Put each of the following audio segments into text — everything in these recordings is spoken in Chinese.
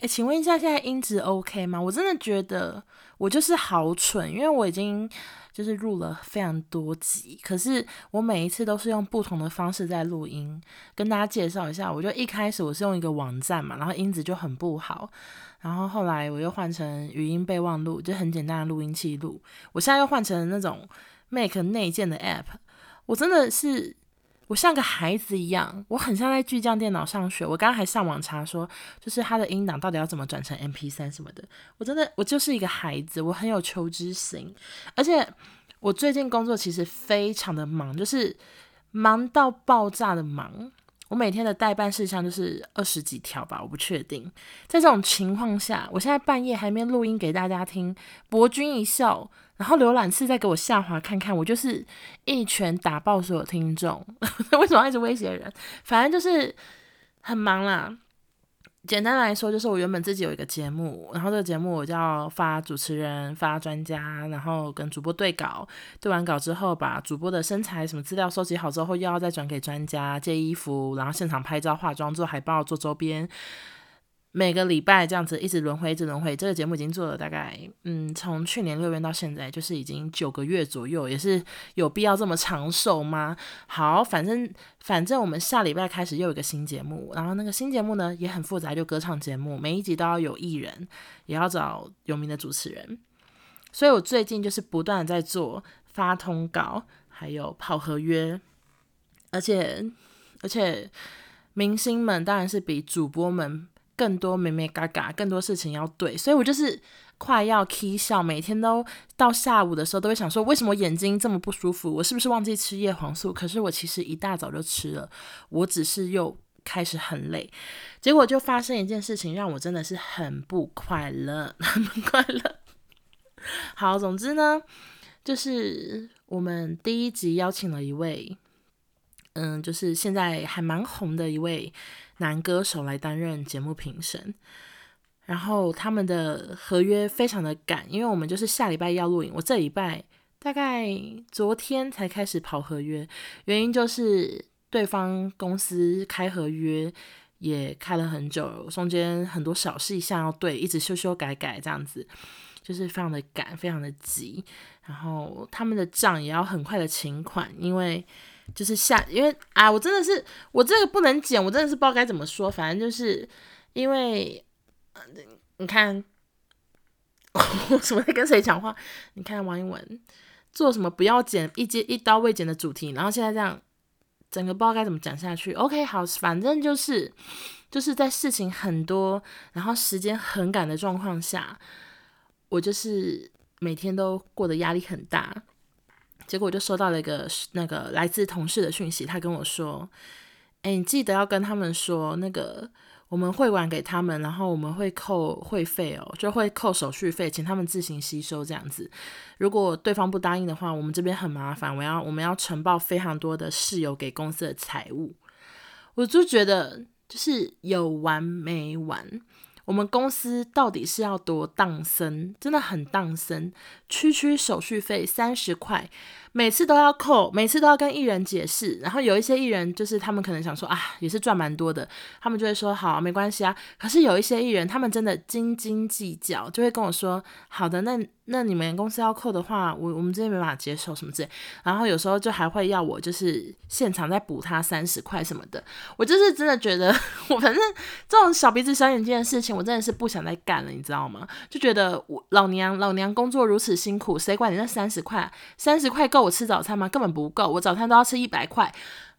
哎，请问一下，现在音质 OK 吗？我真的觉得我就是好蠢，因为我已经就是录了非常多集，可是我每一次都是用不同的方式在录音。跟大家介绍一下，我就一开始我是用一个网站嘛，然后音质就很不好，然后后来我又换成语音备忘录，就很简单的录音器录。我现在又换成那种 Make 内建的 App，我真的是。我像个孩子一样，我很像在巨匠电脑上学。我刚刚还上网查说，就是他的音档到底要怎么转成 MP3 什么的。我真的，我就是一个孩子，我很有求知心。而且我最近工作其实非常的忙，就是忙到爆炸的忙。我每天的待办事项就是二十几条吧，我不确定。在这种情况下，我现在半夜还没录音给大家听，博君一笑。然后浏览次再给我下滑看看，我就是一拳打爆所有听众。为什么要一直威胁人？反正就是很忙啦。简单来说，就是我原本自己有一个节目，然后这个节目我就要发主持人、发专家，然后跟主播对稿。对完稿之后，把主播的身材什么资料收集好之后，又要再转给专家借衣服，然后现场拍照、化妆、做海报、做周边。每个礼拜这样子一直轮回，一直轮回。这个节目已经做了大概，嗯，从去年六月到现在，就是已经九个月左右，也是有必要这么长寿吗？好，反正反正我们下礼拜开始又有一个新节目，然后那个新节目呢也很复杂，就歌唱节目，每一集都要有艺人，也要找有名的主持人。所以我最近就是不断在做发通告，还有跑合约，而且而且明星们当然是比主播们。更多美美嘎嘎，更多事情要对，所以我就是快要起笑，每天都到下午的时候都会想说，为什么眼睛这么不舒服？我是不是忘记吃叶黄素？可是我其实一大早就吃了，我只是又开始很累，结果就发生一件事情，让我真的是很不快乐，很不快乐。好，总之呢，就是我们第一集邀请了一位，嗯，就是现在还蛮红的一位。男歌手来担任节目评审，然后他们的合约非常的赶，因为我们就是下礼拜要录影，我这礼拜大概昨天才开始跑合约，原因就是对方公司开合约也开了很久，中间很多小事项要对，一直修修改改这样子，就是非常的赶，非常的急，然后他们的账也要很快的请款，因为。就是下，因为啊，我真的是我这个不能剪，我真的是不知道该怎么说。反正就是因为，呃、你看 我什么在跟谁讲话？你看王一文做什么不要剪一接一刀未剪的主题，然后现在这样整个不知道该怎么讲下去。OK，好，反正就是就是在事情很多，然后时间很赶的状况下，我就是每天都过得压力很大。结果我就收到了一个那个来自同事的讯息，他跟我说：“哎，你记得要跟他们说，那个我们汇款给他们，然后我们会扣会费哦，就会扣手续费，请他们自行吸收这样子。如果对方不答应的话，我们这边很麻烦，我要我们要呈报非常多的事由给公司的财务。我就觉得就是有完没完。”我们公司到底是要多当森？真的很当森，区区手续费三十块，每次都要扣，每次都要跟艺人解释。然后有一些艺人就是他们可能想说啊，也是赚蛮多的，他们就会说好，没关系啊。可是有一些艺人，他们真的斤斤计较，就会跟我说好的，那。那你们公司要扣的话，我我们这边没办法接受什么之类，然后有时候就还会要我就是现场再补他三十块什么的，我就是真的觉得 我反正这种小鼻子小眼睛的事情，我真的是不想再干了，你知道吗？就觉得我老娘老娘工作如此辛苦，谁管你那三十块？三十块够我吃早餐吗？根本不够，我早餐都要吃一百块。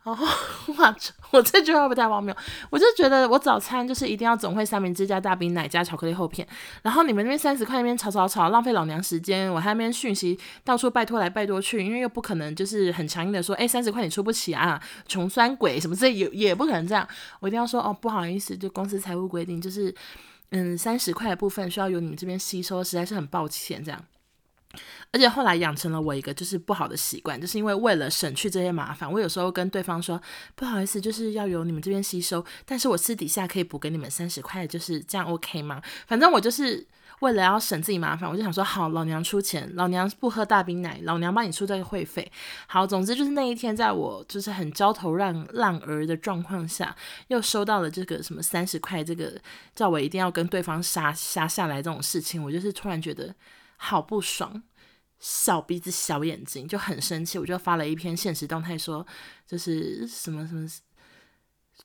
然后 哇，我这句话不太荒谬？我就觉得我早餐就是一定要总会三明治加大冰奶加巧克力厚片。然后你们那边三十块那边吵吵吵，浪费老娘时间。我还那边讯息到处拜托来拜托去，因为又不可能就是很强硬的说，哎，三十块你出不起啊，穷酸鬼什么之类也也不可能这样。我一定要说哦，不好意思，就公司财务规定，就是嗯，三十块的部分需要由你们这边吸收，实在是很抱歉这样。而且后来养成了我一个就是不好的习惯，就是因为为了省去这些麻烦，我有时候跟对方说不好意思，就是要由你们这边吸收，但是我私底下可以补给你们三十块，就是这样 OK 吗？反正我就是为了要省自己麻烦，我就想说好，老娘出钱，老娘不喝大冰奶，老娘帮你出这个会费。好，总之就是那一天，在我就是很焦头烂烂额的状况下，又收到了这个什么三十块，这个叫我一定要跟对方杀杀下来这种事情，我就是突然觉得好不爽。小鼻子小眼睛就很生气，我就发了一篇现实动态说，就是什么什么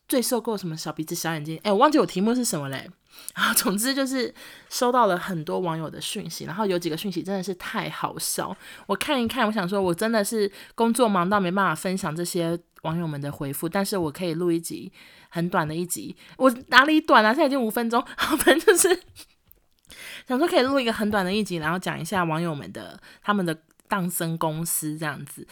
最受够什么小鼻子小眼睛，哎，我忘记我题目是什么嘞。然 后总之就是收到了很多网友的讯息，然后有几个讯息真的是太好笑，我看一看，我想说我真的是工作忙到没办法分享这些网友们的回复，但是我可以录一集很短的一集，我哪里短啊？现在已经五分钟，反正就是。想说可以录一个很短的一集，然后讲一下网友们的他们的当生公司这样子。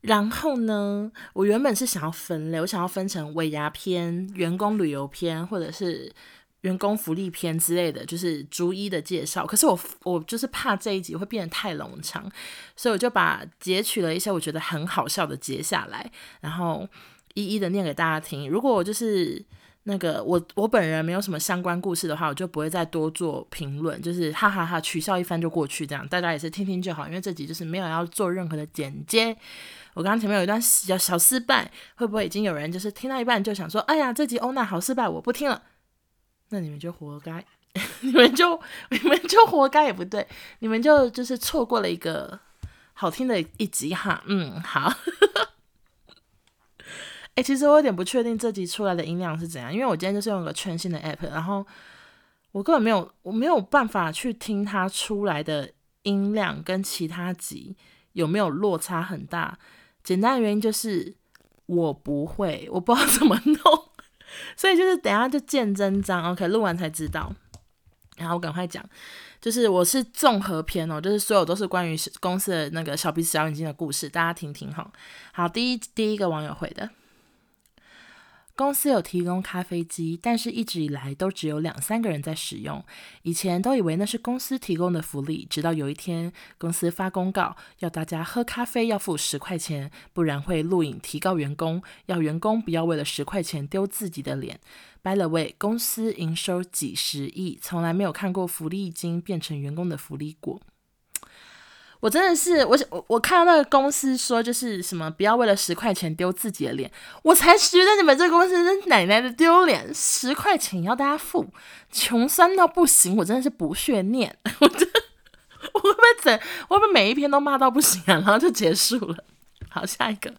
然后呢，我原本是想要分类，我想要分成尾牙篇、员工旅游篇，或者是员工福利篇之类的，就是逐一的介绍。可是我我就是怕这一集会变得太冗长，所以我就把截取了一些我觉得很好笑的截下来，然后一一的念给大家听。如果我就是。那个我我本人没有什么相关故事的话，我就不会再多做评论，就是哈哈哈取笑一番就过去，这样大家也是听听就好。因为这集就是没有要做任何的剪接。我刚刚前面有一段小小失败，会不会已经有人就是听到一半就想说，哎呀，这集欧娜好失败，我不听了。那你们就活该，你们就你们就活该也不对，你们就就是错过了一个好听的一集哈。嗯，好。欸，其实我有点不确定这集出来的音量是怎样，因为我今天就是用个全新的 app，然后我根本没有，我没有办法去听它出来的音量跟其他集有没有落差很大。简单的原因就是我不会，我不知道怎么弄，所以就是等下就见真章。OK，录完才知道。然后我赶快讲，就是我是综合篇哦，就是所有都是关于公司的那个小鼻子小眼睛的故事，大家听听哈。好，第一第一个网友回的。公司有提供咖啡机，但是一直以来都只有两三个人在使用。以前都以为那是公司提供的福利，直到有一天公司发公告，要大家喝咖啡要付十块钱，不然会录影提告员工，要员工不要为了十块钱丢自己的脸。By the way，公司营收几十亿，从来没有看过福利金变成员工的福利过。我真的是，我我我看到那个公司说，就是什么不要为了十块钱丢自己的脸，我才觉得你们这个公司是奶奶的丢脸，十块钱要大家付，穷酸到不行，我真的是不屑念，我真的，我会不会整，我会不会每一篇都骂到不行啊，然后就结束了？好，下一个。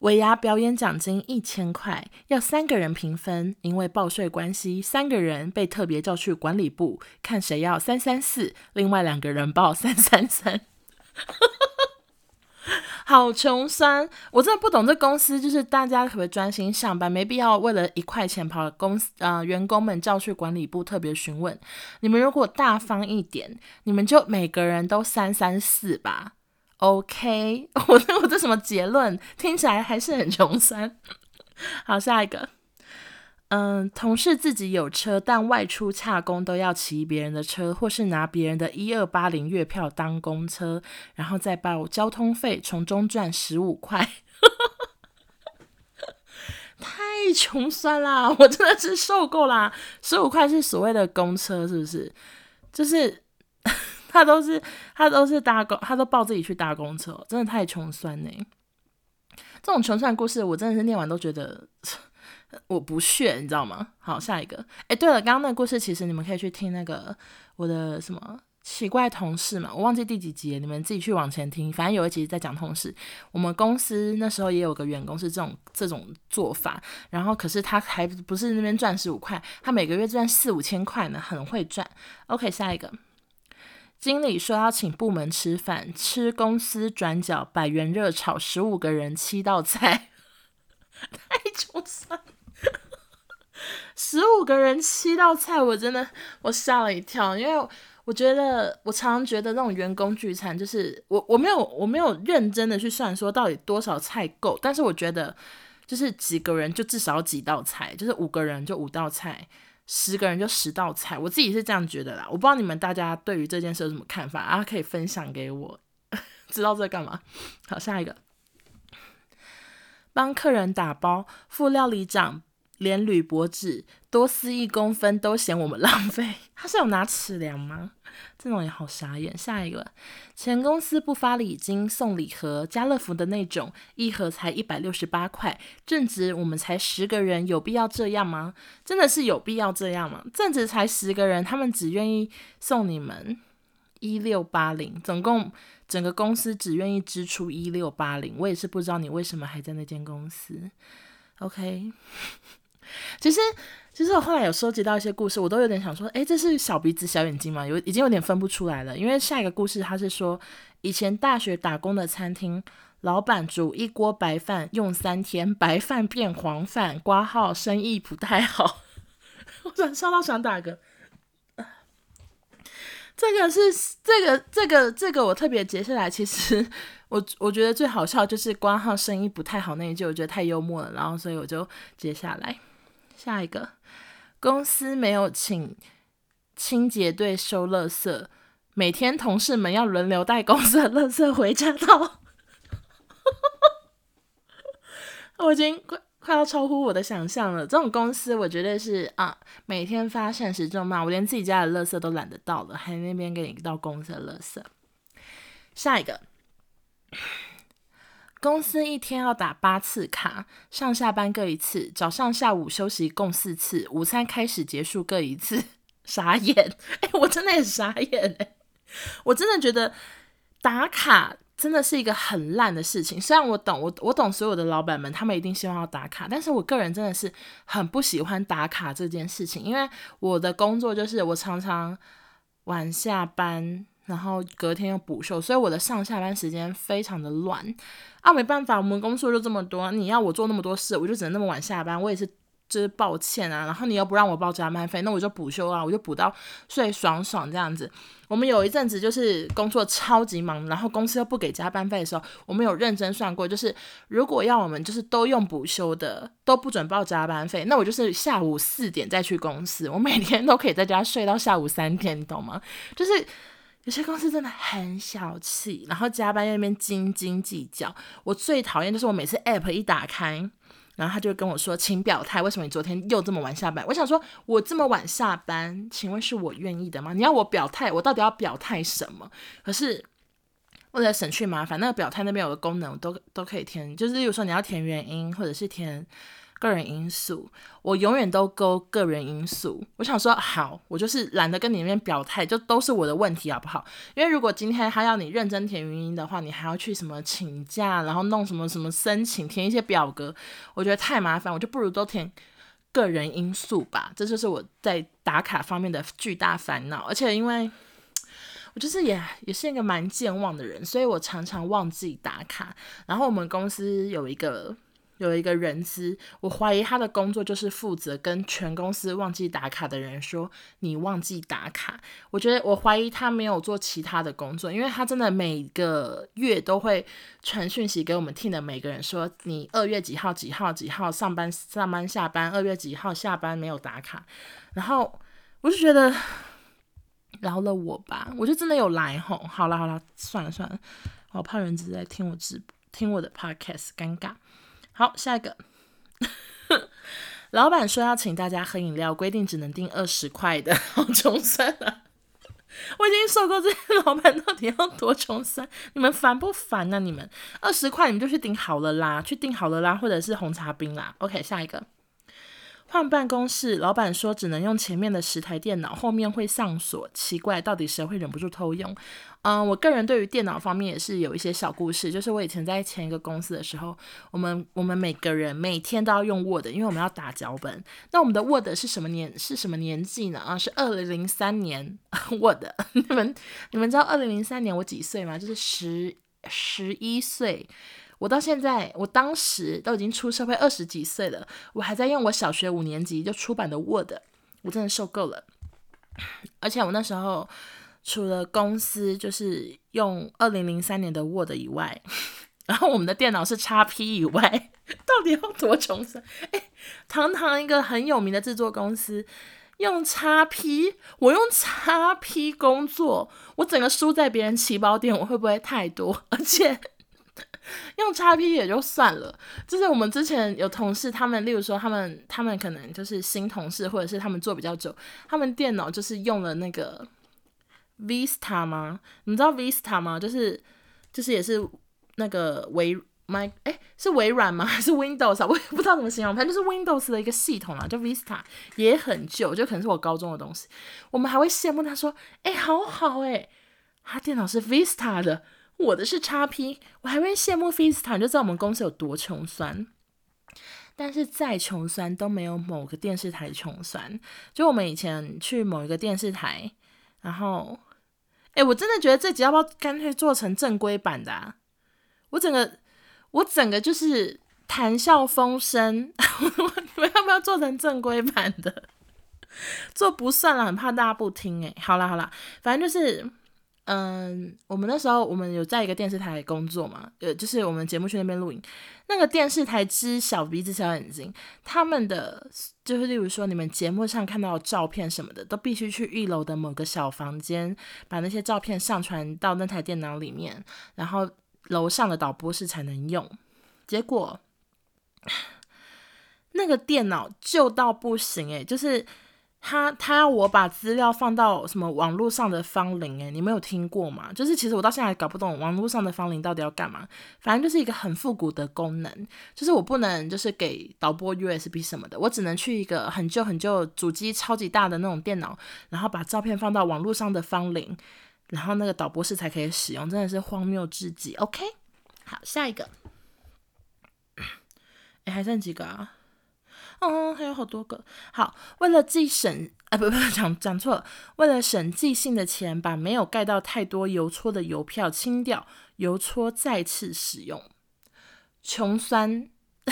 尾牙表演奖金一千块，要三个人平分。因为报税关系，三个人被特别叫去管理部，看谁要三三四，另外两个人报三三三。好穷酸，我真的不懂这公司，就是大家可不可以专心上班，没必要为了一块钱跑公司啊、呃，员工们叫去管理部特别询问。你们如果大方一点，你们就每个人都三三四吧。OK，我我这什么结论？听起来还是很穷酸。好，下一个，嗯，同事自己有车，但外出洽公都要骑别人的车，或是拿别人的一二八零月票当公车，然后再报交通费，从中赚十五块。太穷酸啦！我真的是受够啦！十五块是所谓的公车，是不是？就是。他都是他都是搭公，他都抱自己去搭公车，真的太穷酸呢。这种穷酸故事，我真的是念完都觉得 我不屑，你知道吗？好，下一个。哎，对了，刚刚那个故事其实你们可以去听那个我的什么奇怪同事嘛，我忘记第几集，你们自己去往前听。反正有一集在讲同事，我们公司那时候也有个员工是这种这种做法，然后可是他还不是那边赚十五块，他每个月赚四五千块呢，很会赚。OK，下一个。经理说要请部门吃饭，吃公司转角百元热炒，十五个人七道菜，太穷酸。十五个人七道菜，我真的我吓了一跳，因为我觉得我常常觉得那种员工聚餐，就是我我没有我没有认真的去算说到底多少菜够，但是我觉得就是几个人就至少几道菜，就是五个人就五道菜。十个人就十道菜，我自己是这样觉得啦。我不知道你们大家对于这件事有什么看法啊？可以分享给我。知道这干嘛？好，下一个，帮客人打包，副料理长连铝箔纸多撕一公分都嫌我们浪费，他是有拿尺量吗？这种也好傻眼。下一个，前公司不发礼金送礼盒，家乐福的那种，一盒才一百六十八块，正值我们才十个人，有必要这样吗？真的是有必要这样吗？正值才十个人，他们只愿意送你们一六八零，总共整个公司只愿意支出一六八零，我也是不知道你为什么还在那间公司。OK。其实，其实我后来有收集到一些故事，我都有点想说，诶，这是小鼻子小眼睛吗？有已经有点分不出来了。因为下一个故事，他是说，以前大学打工的餐厅，老板煮一锅白饭用三天，白饭变黄饭，挂号生意不太好。我想笑到想打嗝。这个是这个这个这个我特别截下来，其实我我觉得最好笑就是挂号生意不太好那一句，我觉得太幽默了，然后所以我就截下来。下一个，公司没有请清洁队收垃圾，每天同事们要轮流带公司的垃圾回家倒。我已经快快要超乎我的想象了。这种公司，我觉得是啊，每天发现实咒骂，我连自己家的垃圾都懒得倒了，还那边给你倒公司的垃圾。下一个。公司一天要打八次卡，上下班各一次，早上下午休息共四次，午餐开始结束各一次。傻眼，哎、我真的很傻眼哎，我真的觉得打卡真的是一个很烂的事情。虽然我懂，我我懂所有的老板们，他们一定希望要打卡，但是我个人真的是很不喜欢打卡这件事情，因为我的工作就是我常常晚下班。然后隔天又补休，所以我的上下班时间非常的乱啊，没办法，我们工作就这么多，你要我做那么多事，我就只能那么晚下班，我也是。就是抱歉啊，然后你又不让我报加班费，那我就补休啊，我就补到睡爽爽这样子。我们有一阵子就是工作超级忙，然后公司又不给加班费的时候，我们有认真算过，就是如果要我们就是都用补休的，都不准报加班费，那我就是下午四点再去公司，我每天都可以在家睡到下午三点，你懂吗？就是有些公司真的很小气，然后加班在那边斤斤计较。我最讨厌就是我每次 app 一打开。然后他就跟我说：“请表态，为什么你昨天又这么晚下班？”我想说，我这么晚下班，请问是我愿意的吗？你要我表态，我到底要表态什么？可是为了省去麻烦，那个表态那边有个功能，都都可以填，就是例如说你要填原因，或者是填。个人因素，我永远都勾个人因素。我想说，好，我就是懒得跟你那边表态，就都是我的问题，好不好？因为如果今天他要你认真填原因的话，你还要去什么请假，然后弄什么什么申请，填一些表格，我觉得太麻烦，我就不如都填个人因素吧。这就是我在打卡方面的巨大烦恼。而且因为我就是也也是一个蛮健忘的人，所以我常常忘记打卡。然后我们公司有一个。有一个人资，我怀疑他的工作就是负责跟全公司忘记打卡的人说，你忘记打卡。我觉得我怀疑他没有做其他的工作，因为他真的每个月都会传讯息给我们听的每个人说，你二月几号几号几号上班上班下班，二月几号下班没有打卡。然后我就觉得饶了我吧，我就真的有来吼。好了好了，算了算了，我怕人只在听我直播听我的 podcast，尴尬。好，下一个，老板说要请大家喝饮料，规定只能订二十块的，好穷酸啊！我已经受够这些老板到底要多穷酸，你们烦不烦呢、啊？你们二十块，你们就去订好了啦，去订好了啦，或者是红茶冰啦。OK，下一个。换办公室，老板说只能用前面的十台电脑，后面会上锁。奇怪，到底谁会忍不住偷用？嗯，我个人对于电脑方面也是有一些小故事。就是我以前在前一个公司的时候，我们我们每个人每天都要用 Word，因为我们要打脚本。那我们的 Word 是什么年？是什么年纪呢？啊，是二零零三年 Word。你们你们知道二零零三年我几岁吗？就是十十一岁。我到现在，我当时都已经出社会二十几岁了，我还在用我小学五年级就出版的 Word，我真的受够了。而且我那时候除了公司就是用二零零三年的 Word 以外，然后我们的电脑是 XP 以外，到底要多穷酸？诶，堂堂一个很有名的制作公司。用 XP，我用 XP 工作，我整个输在别人起跑点，我会不会太多？而且用 XP 也就算了，就是我们之前有同事，他们例如说他们他们可能就是新同事，或者是他们做比较久，他们电脑就是用了那个 Vista 吗？你知道 Vista 吗？就是就是也是那个微。My 哎，是微软吗？还是 Windows 啊？我也不知道怎么形容，反正就是 Windows 的一个系统啊，就 Vista 也很旧，就可能是我高中的东西。我们还会羡慕他说：“哎，好好哎，他电脑是 Vista 的，我的是 XP。”我还会羡慕 Vista，就知道我们公司有多穷酸。但是再穷酸都没有某个电视台穷酸。就我们以前去某一个电视台，然后，哎，我真的觉得这集要不要干脆做成正规版的啊？我整个。我整个就是谈笑风生，我要不要做成正规版的？做不算了，很怕大家不听诶。好啦好啦，反正就是，嗯，我们那时候我们有在一个电视台工作嘛，呃，就是我们节目去那边录影。那个电视台之小鼻子小眼睛，他们的就是例如说你们节目上看到照片什么的，都必须去一楼的某个小房间，把那些照片上传到那台电脑里面，然后。楼上的导播室才能用，结果 那个电脑旧到不行诶、就是他他要我把资料放到什么网络上的方林诶，你没有听过吗？就是其实我到现在搞不懂网络上的方林到底要干嘛，反正就是一个很复古的功能，就是我不能就是给导播 USB 什么的，我只能去一个很旧很旧主机超级大的那种电脑，然后把照片放到网络上的方林。然后那个导播室才可以使用，真的是荒谬至极。OK，好，下一个，哎，还剩几个啊？嗯，还有好多个。好，为了寄省，啊，不 不，讲讲错了，为了省寄信的钱，把没有盖到太多邮戳的邮票清掉，邮戳再次使用，穷酸。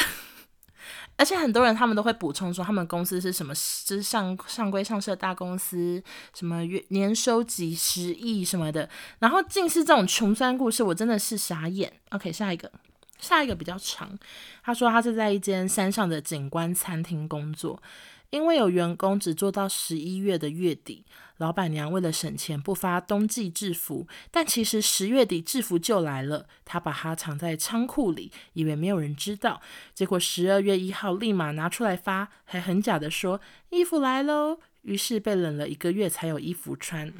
而且很多人他们都会补充说，他们公司是什么，就是上上规上市的大公司，什么月年收几十亿什么的，然后尽是这种穷酸故事，我真的是傻眼。OK，下一个，下一个比较长。他说他是在一间山上的景观餐厅工作。因为有员工只做到十一月的月底，老板娘为了省钱不发冬季制服，但其实十月底制服就来了，他把它藏在仓库里，以为没有人知道，结果十二月一号立马拿出来发，还很假的说衣服来喽，于是被冷了一个月才有衣服穿。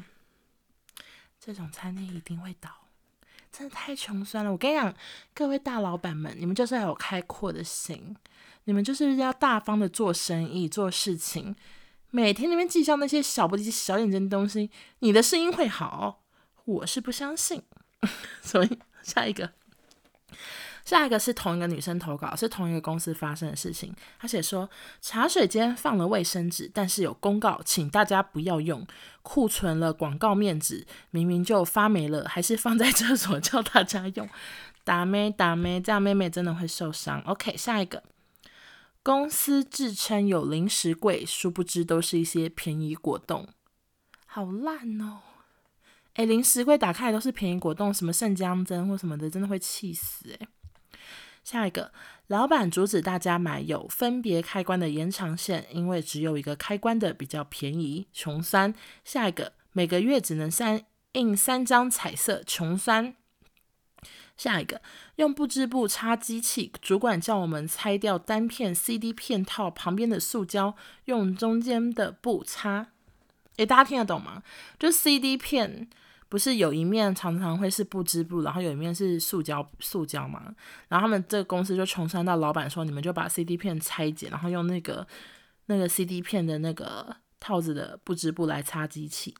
这种餐厅一定会倒，真的太穷酸了。我跟你讲，各位大老板们，你们就是要有开阔的心。你们就是要大方的做生意、做事情，每天那边计较那些小不点、小眼睛的东西，你的声音会好？我是不相信。所以下一个，下一个是同一个女生投稿，是同一个公司发生的事情。她写说，茶水间放了卫生纸，但是有公告，请大家不要用，库存了广告面纸，明明就发霉了，还是放在厕所叫大家用。打咩 打咩，这样妹妹真的会受伤。OK，下一个。公司自称有零食柜，殊不知都是一些便宜果冻，好烂哦！诶，零食柜打开来都是便宜果冻，什么圣姜针或什么的，真的会气死诶。下一个，老板阻止大家买有分别开关的延长线，因为只有一个开关的比较便宜，穷酸。下一个，每个月只能三印三张彩色，穷酸。下一个，用布织布擦机器，主管叫我们拆掉单片 CD 片套旁边的塑胶，用中间的布擦。诶，大家听得懂吗？就 CD 片不是有一面常常会是不织布，然后有一面是塑胶塑胶嘛？然后他们这个公司就穷酸到老板说，你们就把 CD 片拆解，然后用那个那个 CD 片的那个套子的布织布来擦机器。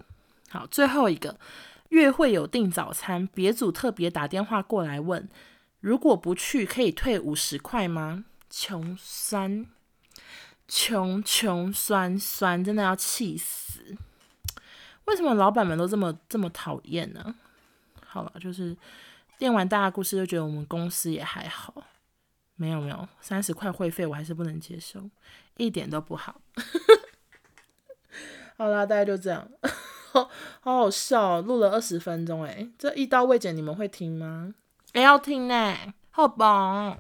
好，最后一个。月会有订早餐，别组特别打电话过来问，如果不去可以退五十块吗？穷酸，穷穷酸酸，真的要气死！为什么老板们都这么这么讨厌呢？好了，就是念完大家故事就觉得我们公司也还好，没有没有，三十块会费我还是不能接受，一点都不好。好啦，大家就这样。好好笑，录了二十分钟，哎，这一刀未剪，你们会听吗？也，要听呢，好棒！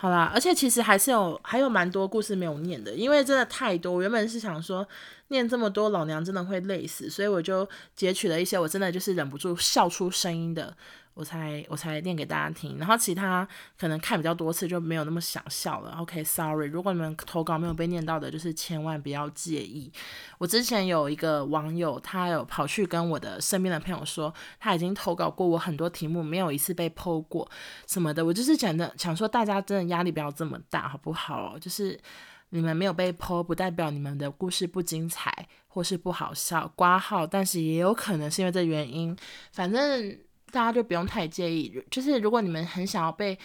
好啦，而且其实还是有还有蛮多故事没有念的，因为真的太多。我原本是想说念这么多，老娘真的会累死，所以我就截取了一些我真的就是忍不住笑出声音的。我才我才念给大家听，然后其他可能看比较多次就没有那么想笑了。OK，Sorry，如果你们投稿没有被念到的，就是千万不要介意。我之前有一个网友，他有跑去跟我的身边的朋友说，他已经投稿过我很多题目，没有一次被 po 过什么的。我就是讲的，想说大家真的压力不要这么大，好不好？就是你们没有被 po，不代表你们的故事不精彩或是不好笑，挂号，但是也有可能是因为这原因，反正。大家就不用太介意，就是如果你们很想要被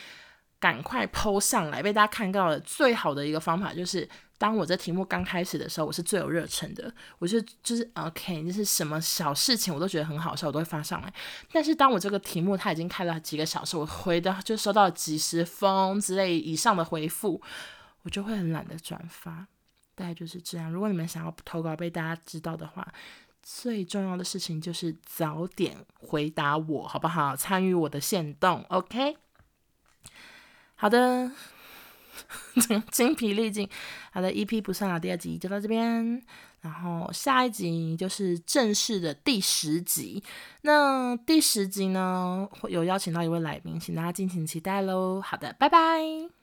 赶快 po 上来，被大家看到的最好的一个方法，就是当我这题目刚开始的时候，我是最有热忱的，我就就是 OK，就是什么小事情我都觉得很好笑，我都会发上来。但是当我这个题目它已经开了几个小时，我回的就收到几十封之类以上的回复，我就会很懒得转发。大概就是这样。如果你们想要投稿被大家知道的话，最重要的事情就是早点回答我，好不好？参与我的线动，OK？好的，精疲力尽。好的，EP 不算了，第二集就到这边，然后下一集就是正式的第十集。那第十集呢，会有邀请到一位来宾，请大家敬请期待喽。好的，拜拜。